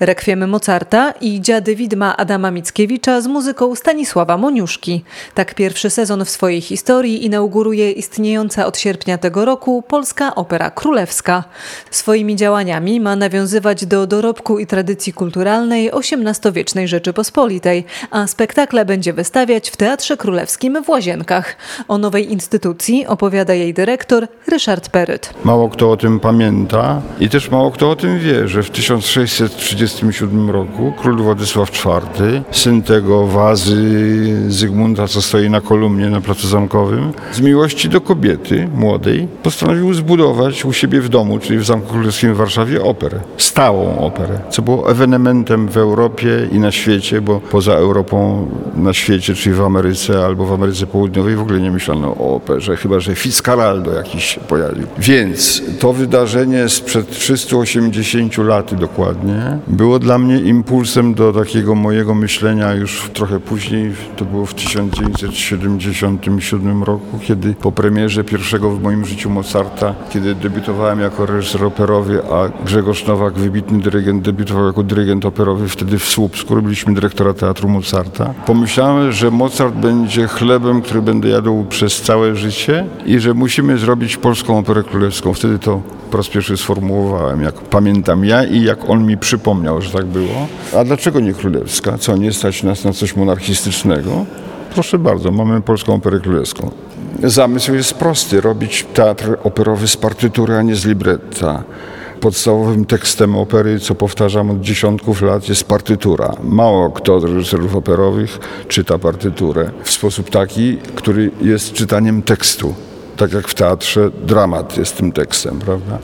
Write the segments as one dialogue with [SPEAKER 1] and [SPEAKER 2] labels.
[SPEAKER 1] Rekwiemy Mozarta i Dziady Widma Adama Mickiewicza z muzyką Stanisława Moniuszki. Tak pierwszy sezon w swojej historii inauguruje istniejąca od sierpnia tego roku Polska Opera Królewska. Swoimi działaniami ma nawiązywać do dorobku i tradycji kulturalnej XVIII-wiecznej Rzeczypospolitej, a spektakle będzie wystawiać w Teatrze Królewskim w Łazienkach. O nowej instytucji opowiada jej dyrektor Ryszard Peryt.
[SPEAKER 2] Mało kto o tym pamięta i też mało kto o tym wie, że w 1630 1937 roku król Władysław IV, syn tego wazy Zygmunta, co stoi na kolumnie na Placu Zamkowym, z miłości do kobiety młodej postanowił zbudować u siebie w domu, czyli w Zamku Królewskim w Warszawie, operę. Stałą operę, co było ewenementem w Europie i na świecie, bo poza Europą na świecie, czyli w Ameryce albo w Ameryce Południowej w ogóle nie myślano o operze, chyba że Fitzcarraldo jakiś się pojawił. Więc to wydarzenie sprzed 380 lat dokładnie było dla mnie impulsem do takiego mojego myślenia już trochę później, to było w 1977 roku, kiedy po premierze pierwszego w moim życiu Mozarta, kiedy debiutowałem jako reżyser operowy, a Grzegorz Nowak, wybitny dyrygent, debiutował jako dyrygent operowy wtedy w Słupsku, robiliśmy dyrektora Teatru Mozarta. Pomyślałem, że Mozart będzie chlebem, który będę jadł przez całe życie i że musimy zrobić polską operę królewską. Wtedy to po raz pierwszy sformułowałem, jak pamiętam ja i jak on mi przypomniał, że tak było. A dlaczego nie królewska? Co, nie stać nas na coś monarchistycznego? Proszę bardzo, mamy polską operę królewską. Zamysł jest prosty, robić teatr operowy z partytury, a nie z libretta. Podstawowym tekstem opery, co powtarzam od dziesiątków lat, jest partytura. Mało kto z reżyserów operowych czyta partyturę w sposób taki, który jest czytaniem tekstu tak jak w teatrze dramat jest tym tekstem, prawda?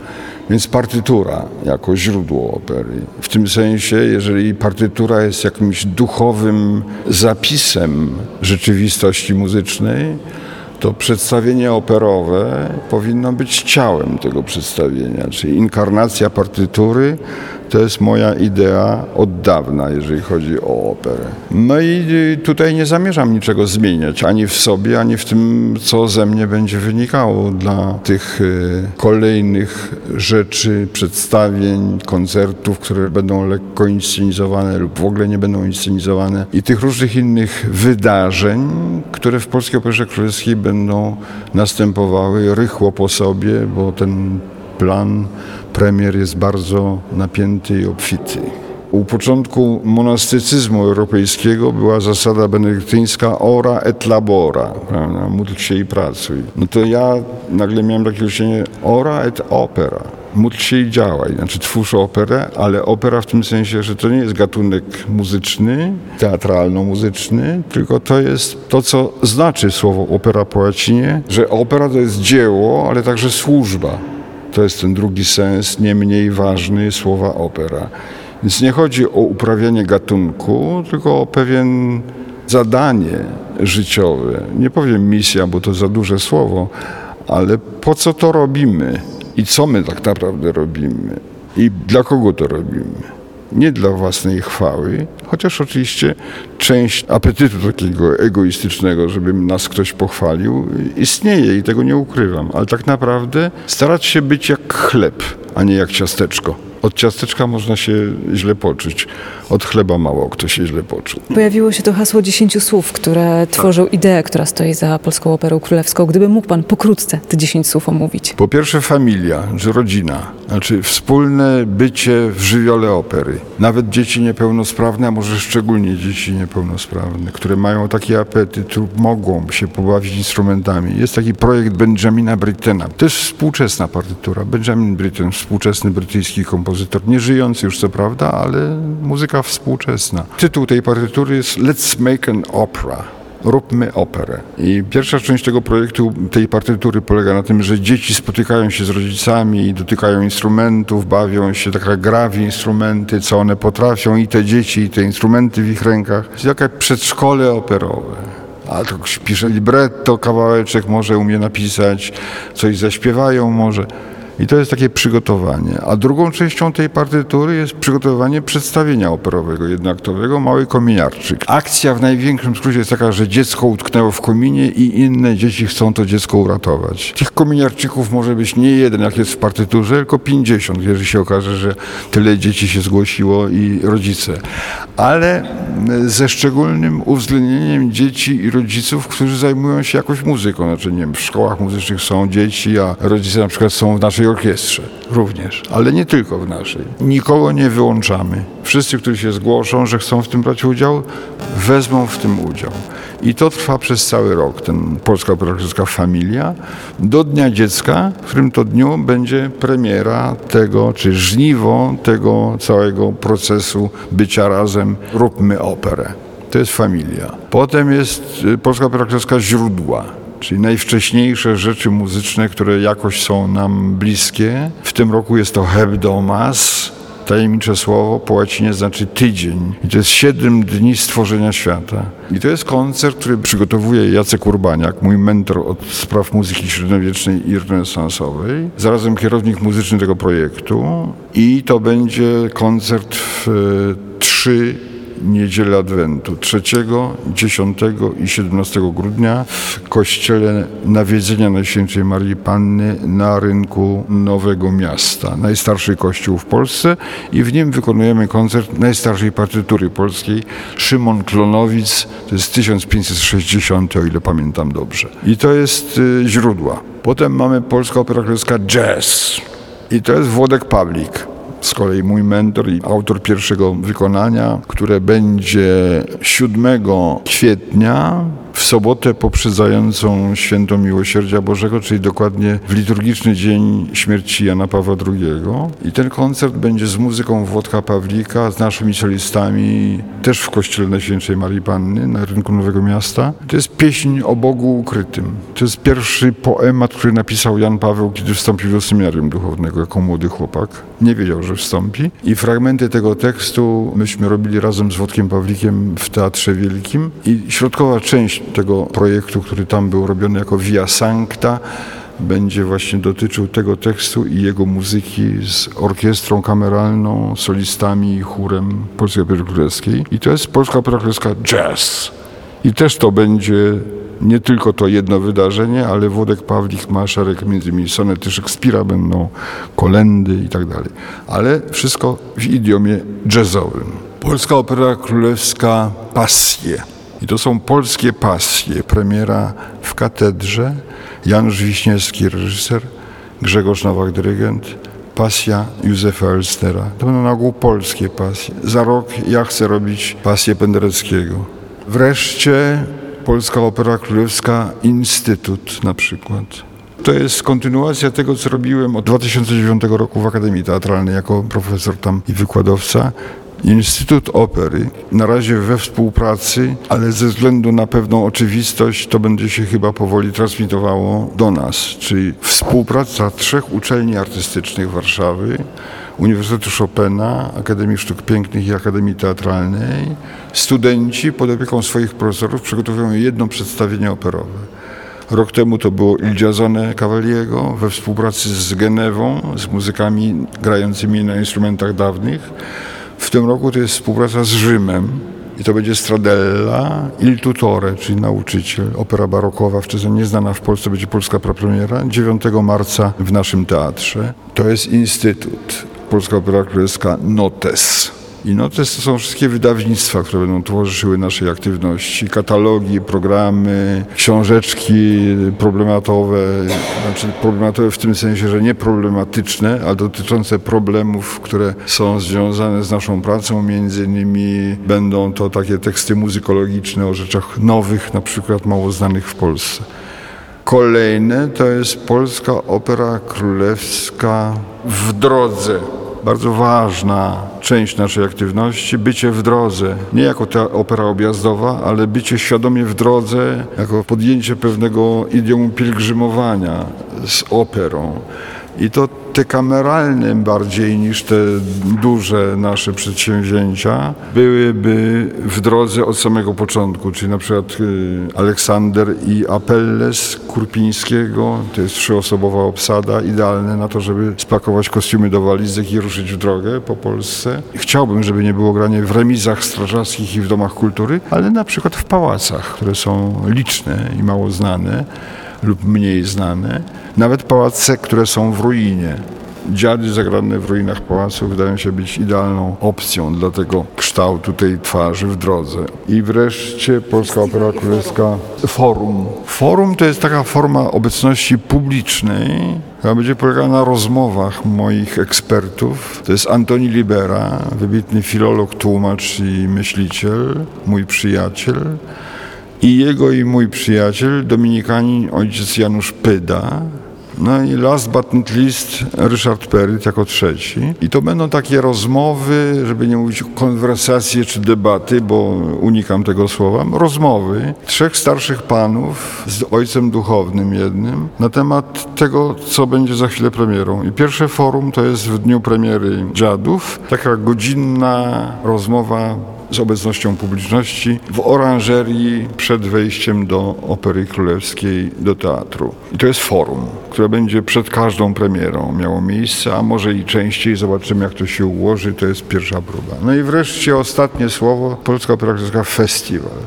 [SPEAKER 2] Więc partytura jako źródło opery. W tym sensie, jeżeli partytura jest jakimś duchowym zapisem rzeczywistości muzycznej, to przedstawienie operowe powinno być ciałem tego przedstawienia, czyli inkarnacja partytury to jest moja idea od dawna, jeżeli chodzi o operę. No i tutaj nie zamierzam niczego zmieniać, ani w sobie, ani w tym, co ze mnie będzie wynikało dla tych y, kolejnych rzeczy, przedstawień, koncertów, które będą lekko inscenizowane lub w ogóle nie będą inscenizowane i tych różnych innych wydarzeń, które w Polskiej Operze Królewskiej będą następowały rychło po sobie, bo ten plan premier jest bardzo napięty i obfity. U początku monastycyzmu europejskiego była zasada benedyktyńska ora et labora, prawda? módl się i pracuj. No to ja nagle miałem takie myślenie ora et opera. Módl się i działaj, znaczy twórz operę, ale opera w tym sensie, że to nie jest gatunek muzyczny, teatralno-muzyczny, tylko to jest to, co znaczy słowo opera po łacinie, że opera to jest dzieło, ale także służba. To jest ten drugi sens, nie mniej ważny słowa opera. Więc nie chodzi o uprawianie gatunku, tylko o pewien zadanie życiowe. Nie powiem misja, bo to za duże słowo, ale po co to robimy i co my tak naprawdę robimy i dla kogo to robimy nie dla własnej chwały, chociaż oczywiście część apetytu takiego egoistycznego, żeby nas ktoś pochwalił, istnieje i tego nie ukrywam, ale tak naprawdę starać się być jak chleb, a nie jak ciasteczko. Od ciasteczka można się źle poczuć. Od chleba mało kto się źle poczuł.
[SPEAKER 1] Pojawiło się to hasło dziesięciu słów, które tworzą ideę, która stoi za Polską Operą Królewską. Gdyby mógł pan pokrótce te dziesięć słów omówić.
[SPEAKER 2] Po pierwsze familia, że rodzina. Znaczy wspólne bycie w żywiole opery. Nawet dzieci niepełnosprawne, a może szczególnie dzieci niepełnosprawne, które mają taki apetyt lub mogą się pobawić instrumentami. Jest taki projekt Benjamina Brittena. Też współczesna partytura. Benjamin Britten, współczesny brytyjski kompozytor kompozytor, nie żyjący już co prawda, ale muzyka współczesna. Tytuł tej partytury jest Let's Make an Opera róbmy operę. I pierwsza część tego projektu, tej partytury polega na tym, że dzieci spotykają się z rodzicami, dotykają instrumentów, bawią się, taka gra w instrumenty, co one potrafią i te dzieci, i te instrumenty w ich rękach. Jest jakaś przedszkole operowe. A to pisze libretto, kawałeczek może umie napisać, coś zaśpiewają może. I to jest takie przygotowanie. A drugą częścią tej partytury jest przygotowanie przedstawienia operowego, jednoaktowego, Mały Kominiarczyk. Akcja w największym skrócie jest taka, że dziecko utknęło w kominie i inne dzieci chcą to dziecko uratować. Tych kominiarczyków może być nie jeden, jak jest w partyturze, tylko 50, jeżeli się okaże, że tyle dzieci się zgłosiło i rodzice. Ale ze szczególnym uwzględnieniem dzieci i rodziców, którzy zajmują się jakąś muzyką. Znaczy, nie wiem, w szkołach muzycznych są dzieci, a rodzice na przykład są w naszej orkiestrze również, ale nie tylko w naszej. Nikogo nie wyłączamy. Wszyscy, którzy się zgłoszą, że chcą w tym brać udział, wezmą w tym udział. I to trwa przez cały rok, ten Polska Opera Familia, do Dnia Dziecka, w którym to dniu będzie premiera tego, czy żniwo tego całego procesu bycia razem. Róbmy operę. To jest familia. Potem jest y, Polska Opera Źródła czyli najwcześniejsze rzeczy muzyczne, które jakoś są nam bliskie. W tym roku jest to Hebdomas, tajemnicze słowo po łacinie znaczy tydzień. I to jest siedem dni stworzenia świata. I to jest koncert, który przygotowuje Jacek Urbaniak, mój mentor od spraw muzyki średniowiecznej i renesansowej, zarazem kierownik muzyczny tego projektu. I to będzie koncert w e, trzy niedzielę Adwentu 3, 10 i 17 grudnia w kościele Nawiedzenia Najświętszej Marii Panny na rynku Nowego Miasta. Najstarszy kościół w Polsce i w nim wykonujemy koncert najstarszej partytury polskiej Szymon Klonowic, to jest 1560, o ile pamiętam dobrze. I to jest y, źródła. Potem mamy Polska Opera Królewska Jazz i to jest Włodek Pawlik z kolei mój mentor i autor pierwszego wykonania, które będzie 7 kwietnia w sobotę poprzedzającą święto Miłosierdzia Bożego, czyli dokładnie w liturgiczny dzień śmierci Jana Pawła II. I ten koncert będzie z muzyką Włodka Pawlika, z naszymi solistami, też w kościele Najświętszej Marii Panny na rynku Nowego Miasta. To jest pieśń o Bogu ukrytym. To jest pierwszy poemat, który napisał Jan Paweł, kiedy wstąpił do seminarium duchownego jako młody chłopak. Nie wiedział, że wstąpi. I fragmenty tego tekstu myśmy robili razem z Włodkiem Pawlikiem w Teatrze Wielkim. I środkowa część tego projektu, który tam był robiony jako Via Sancta, będzie właśnie dotyczył tego tekstu i jego muzyki z orkiestrą kameralną, solistami i chórem Polskiej Opery Królewskiej. I to jest Polska Opera Królewska Jazz. I też to będzie nie tylko to jedno wydarzenie, ale Włodek Pawlik ma szereg między innymi sonety Szekspira, będą kolendy i tak dalej. Ale wszystko w idiomie jazzowym. Polska Opera Królewska Pasje. I to są polskie pasje. Premiera w katedrze, Janusz Wiśniewski, reżyser, Grzegorz Nowak, dyrygent, pasja Józefa Elstera. To będą na ogół polskie pasje. Za rok ja chcę robić pasję Pendereckiego. Wreszcie Polska Opera Królewska Instytut na przykład. To jest kontynuacja tego, co robiłem od 2009 roku w Akademii Teatralnej jako profesor tam i wykładowca. Instytut Opery, na razie we współpracy, ale ze względu na pewną oczywistość to będzie się chyba powoli transmitowało do nas, czyli współpraca trzech uczelni artystycznych Warszawy, Uniwersytetu Chopina, Akademii Sztuk Pięknych i Akademii Teatralnej. Studenci pod opieką swoich profesorów przygotowują jedno przedstawienie operowe. Rok temu to było Il Giazone Cavaliego we współpracy z Genewą, z muzykami grającymi na instrumentach dawnych. W tym roku to jest współpraca z Rzymem i to będzie Stradella, Il Tutore, czyli nauczyciel, opera barokowa, wcześniej nieznana w Polsce, będzie polska premiera, 9 marca w naszym teatrze. To jest Instytut, Polska Opera Królewska Notes. I no to są wszystkie wydawnictwa, które będą towarzyszyły naszej aktywności. Katalogi, programy, książeczki problematowe, znaczy problematowe w tym sensie, że nie problematyczne, a dotyczące problemów, które są związane z naszą pracą. Między innymi będą to takie teksty muzykologiczne o rzeczach nowych, na przykład mało znanych w Polsce. Kolejne to jest Polska Opera Królewska w drodze bardzo ważna część naszej aktywności, bycie w drodze, nie jako ta opera objazdowa, ale bycie świadomie w drodze, jako podjęcie pewnego idiomu pielgrzymowania z operą. I to te kameralne bardziej niż te duże nasze przedsięwzięcia byłyby w drodze od samego początku, czyli na przykład y, Aleksander i Apelles Kurpińskiego, to jest trzyosobowa obsada, idealne na to, żeby spakować kostiumy do walizek i ruszyć w drogę po Polsce. Chciałbym, żeby nie było granie w remizach strażackich i w domach kultury, ale na przykład w pałacach, które są liczne i mało znane lub mniej znane, nawet pałace, które są w ruinie. Dziady zagrane w ruinach pałacu wydają się być idealną opcją dla tego kształtu tej twarzy w drodze. I wreszcie Polska Opera Królewska Forum. Forum to jest taka forma obecności publicznej, która będzie polegała na rozmowach moich ekspertów. To jest Antoni Libera, wybitny filolog, tłumacz i myśliciel, mój przyjaciel i jego i mój przyjaciel, dominikanin ojciec Janusz Pyda, no i last but not least Ryszard Peryt jako trzeci. I to będą takie rozmowy, żeby nie mówić konwersacje czy debaty, bo unikam tego słowa, rozmowy trzech starszych panów z ojcem duchownym jednym na temat tego, co będzie za chwilę premierą. I pierwsze forum to jest w dniu premiery Dziadów, taka godzinna rozmowa z obecnością publiczności w oranżerii przed wejściem do Opery Królewskiej, do teatru. I to jest forum, które będzie przed każdą premierą miało miejsce, a może i częściej. Zobaczymy, jak to się ułoży. To jest pierwsza próba. No i wreszcie ostatnie słowo. Polska Opera Królewska Festiwal.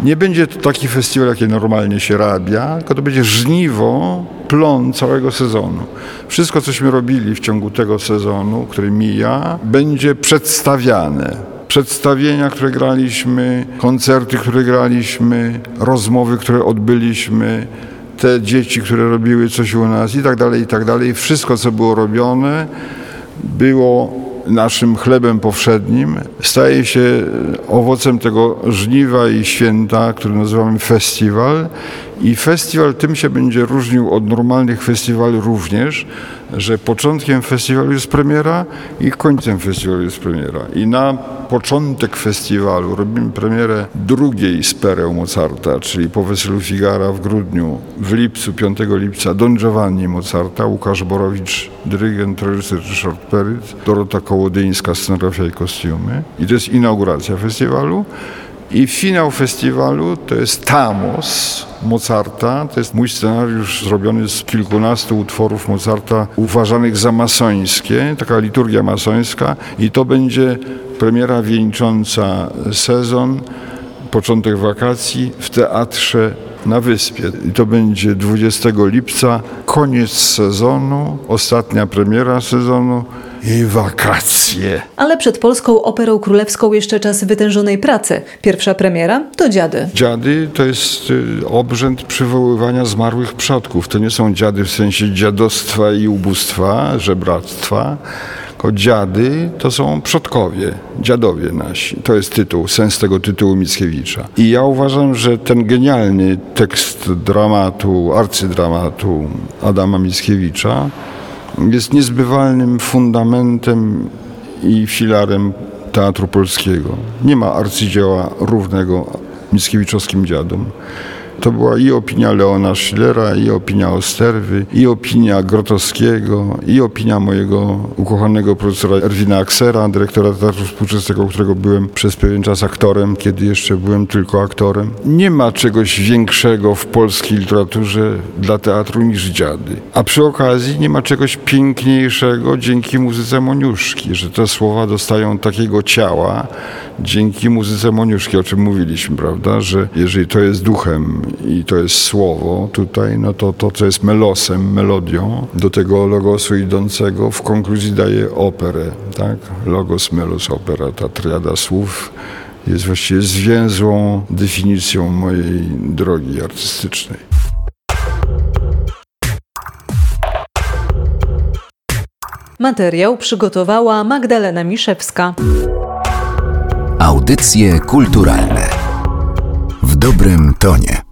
[SPEAKER 2] Nie będzie to taki festiwal, jaki normalnie się rabia, tylko to będzie żniwo, plon całego sezonu. Wszystko, cośmy robili w ciągu tego sezonu, który mija, będzie przedstawiane przedstawienia, które graliśmy, koncerty, które graliśmy, rozmowy, które odbyliśmy, te dzieci, które robiły coś u nas i tak dalej, i tak dalej. Wszystko, co było robione, było naszym chlebem powszednim, staje się owocem tego żniwa i święta, który nazywamy festiwal. I festiwal tym się będzie różnił od normalnych festiwali również, że początkiem festiwalu jest premiera i końcem festiwalu jest premiera. I na początek festiwalu robimy premierę drugiej z pereł Mozarta, czyli po weselu Figara w grudniu, w lipcu, 5 lipca Don Giovanni Mozarta, Łukasz Borowicz, dyrygent, reżyser Ryszard Peryt, Dorota Kołodyńska, scenografia i kostiumy. I to jest inauguracja festiwalu. I finał festiwalu to jest Tamos Mozarta. To jest mój scenariusz zrobiony z kilkunastu utworów Mozarta uważanych za masońskie, taka liturgia masońska i to będzie premiera wieńcząca sezon, początek wakacji w teatrze na wyspie. I to będzie 20 lipca, koniec sezonu, ostatnia premiera sezonu i wakacje.
[SPEAKER 1] Ale przed Polską Operą Królewską jeszcze czas wytężonej pracy. Pierwsza premiera to Dziady.
[SPEAKER 2] Dziady to jest y, obrzęd przywoływania zmarłych przodków. To nie są dziady w sensie dziadostwa i ubóstwa, żebractwa, tylko dziady to są przodkowie, dziadowie nasi. To jest tytuł, sens tego tytułu Mickiewicza. I ja uważam, że ten genialny tekst dramatu, arcydramatu Adama Mickiewicza jest niezbywalnym fundamentem i filarem teatru polskiego. Nie ma arcydzieła równego Mickiewiczowskim dziadom. To była i opinia Leona Schillera, i opinia Osterwy, i opinia Grotowskiego, i opinia mojego ukochanego profesora Erwina Aksera, dyrektora Teatru Współczesnego, którego byłem przez pewien czas aktorem, kiedy jeszcze byłem tylko aktorem. Nie ma czegoś większego w polskiej literaturze dla teatru niż dziady. A przy okazji nie ma czegoś piękniejszego dzięki muzyce Moniuszki, że te słowa dostają takiego ciała dzięki muzyce Moniuszki, o czym mówiliśmy, prawda, że jeżeli to jest duchem i to jest słowo tutaj, no to to, co jest melosem, melodią, do tego logosu idącego w konkluzji daje operę, tak? Logos, melos, opera, ta triada słów jest właściwie zwięzłą definicją mojej drogi artystycznej.
[SPEAKER 1] Materiał przygotowała Magdalena Miszewska.
[SPEAKER 3] Audycje kulturalne w dobrym tonie.